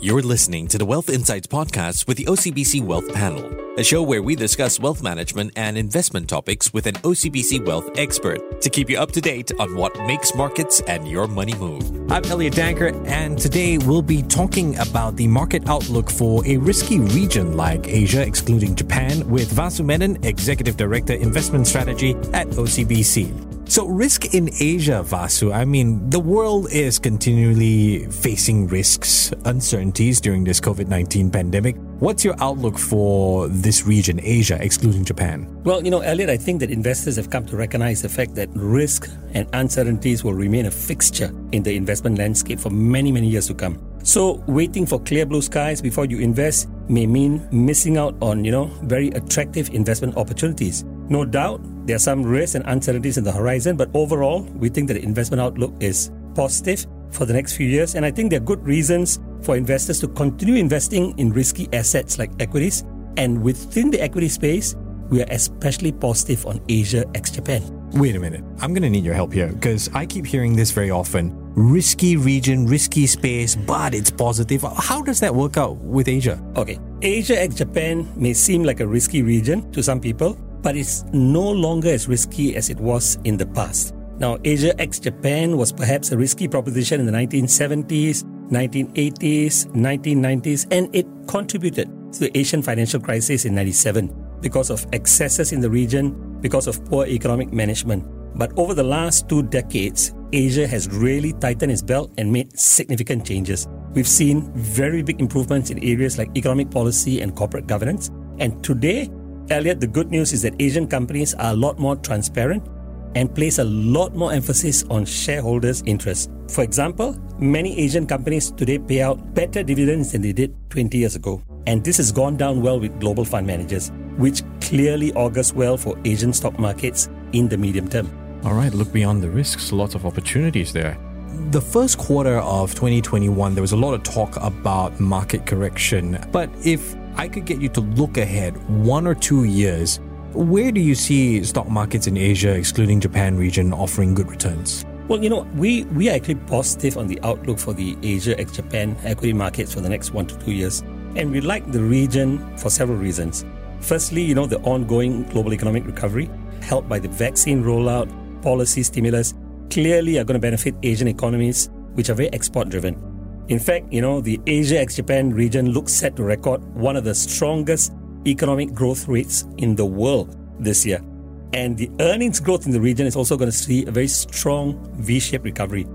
You're listening to the Wealth Insights podcast with the OCBC Wealth Panel, a show where we discuss wealth management and investment topics with an OCBC wealth expert to keep you up to date on what makes markets and your money move. I'm Elliot Danker, and today we'll be talking about the market outlook for a risky region like Asia, excluding Japan, with Vasu Menon, Executive Director Investment Strategy at OCBC. So, risk in Asia, Vasu. I mean, the world is continually facing risks, uncertainties during this COVID 19 pandemic. What's your outlook for this region, Asia, excluding Japan? Well, you know, Elliot, I think that investors have come to recognize the fact that risk and uncertainties will remain a fixture in the investment landscape for many, many years to come. So, waiting for clear blue skies before you invest may mean missing out on, you know, very attractive investment opportunities. No doubt, there are some risks and uncertainties in the horizon, but overall, we think that the investment outlook is positive for the next few years. And I think there are good reasons for investors to continue investing in risky assets like equities. And within the equity space, we are especially positive on Asia ex Japan. Wait a minute. I'm going to need your help here because I keep hearing this very often. Risky region, risky space, but it's positive. How does that work out with Asia? Okay. Asia ex Japan may seem like a risky region to some people, but it's no longer as risky as it was in the past. Now, Asia ex Japan was perhaps a risky proposition in the 1970s, 1980s, 1990s, and it contributed to the Asian financial crisis in 97 because of excesses in the region, because of poor economic management. But over the last two decades, Asia has really tightened its belt and made significant changes. We've seen very big improvements in areas like economic policy and corporate governance. And today, Elliot, the good news is that Asian companies are a lot more transparent and place a lot more emphasis on shareholders' interests. For example, many Asian companies today pay out better dividends than they did 20 years ago. And this has gone down well with global fund managers, which clearly augurs well for Asian stock markets in the medium term. All right, look beyond the risks, lots of opportunities there. The first quarter of 2021, there was a lot of talk about market correction. But if I could get you to look ahead one or two years, where do you see stock markets in Asia, excluding Japan region, offering good returns? Well, you know, we, we are actually positive on the outlook for the Asia ex Japan equity markets for the next one to two years. And we like the region for several reasons. Firstly, you know, the ongoing global economic recovery, helped by the vaccine rollout, policy stimulus, clearly are going to benefit Asian economies, which are very export driven. In fact, you know, the Asia ex Japan region looks set to record one of the strongest economic growth rates in the world this year. And the earnings growth in the region is also going to see a very strong V shaped recovery.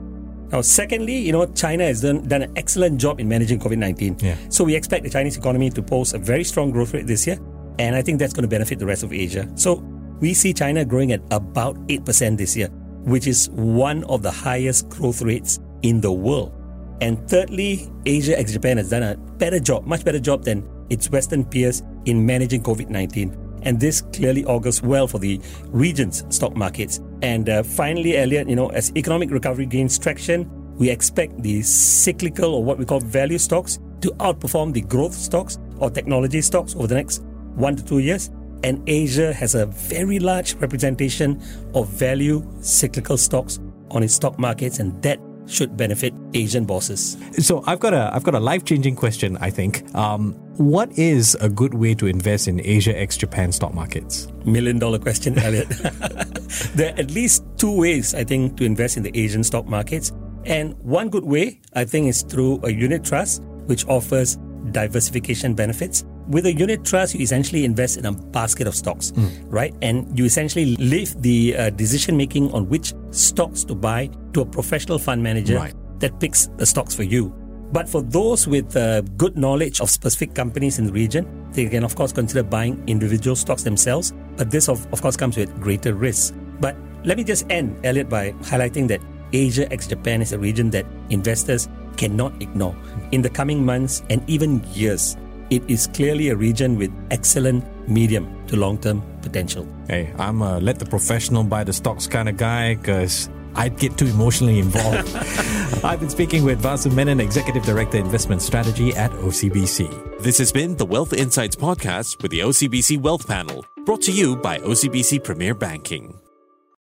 Now, secondly, you know, China has done, done an excellent job in managing COVID 19. Yeah. So we expect the Chinese economy to post a very strong growth rate this year. And I think that's going to benefit the rest of Asia. So we see China growing at about 8% this year, which is one of the highest growth rates in the world. And thirdly, Asia ex Japan has done a better job, much better job than its Western peers in managing COVID 19. And this clearly augurs well for the region's stock markets. And uh, finally, Elliot, you know, as economic recovery gains traction, we expect the cyclical or what we call value stocks to outperform the growth stocks or technology stocks over the next one to two years. And Asia has a very large representation of value cyclical stocks on its stock markets, and that should benefit Asian bosses. So I've got a I've got a life changing question. I think. Um, what is a good way to invest in Asia ex Japan stock markets? Million dollar question, Elliot. there are at least two ways I think to invest in the Asian stock markets, and one good way I think is through a unit trust, which offers diversification benefits. With a unit trust, you essentially invest in a basket of stocks, mm. right? And you essentially leave the uh, decision making on which stocks to buy to a professional fund manager right. that picks the stocks for you. But for those with uh, good knowledge of specific companies in the region, they can, of course, consider buying individual stocks themselves. But this, of, of course, comes with greater risks. But let me just end, Elliot, by highlighting that Asia ex Japan is a region that investors cannot ignore. In the coming months and even years, it is clearly a region with excellent medium to long term potential. Hey, I'm a let the professional buy the stocks kind of guy because I'd get too emotionally involved. I've been speaking with Vasu Menon, Executive Director Investment Strategy at OCBC. This has been the Wealth Insights podcast with the OCBC Wealth Panel, brought to you by OCBC Premier Banking.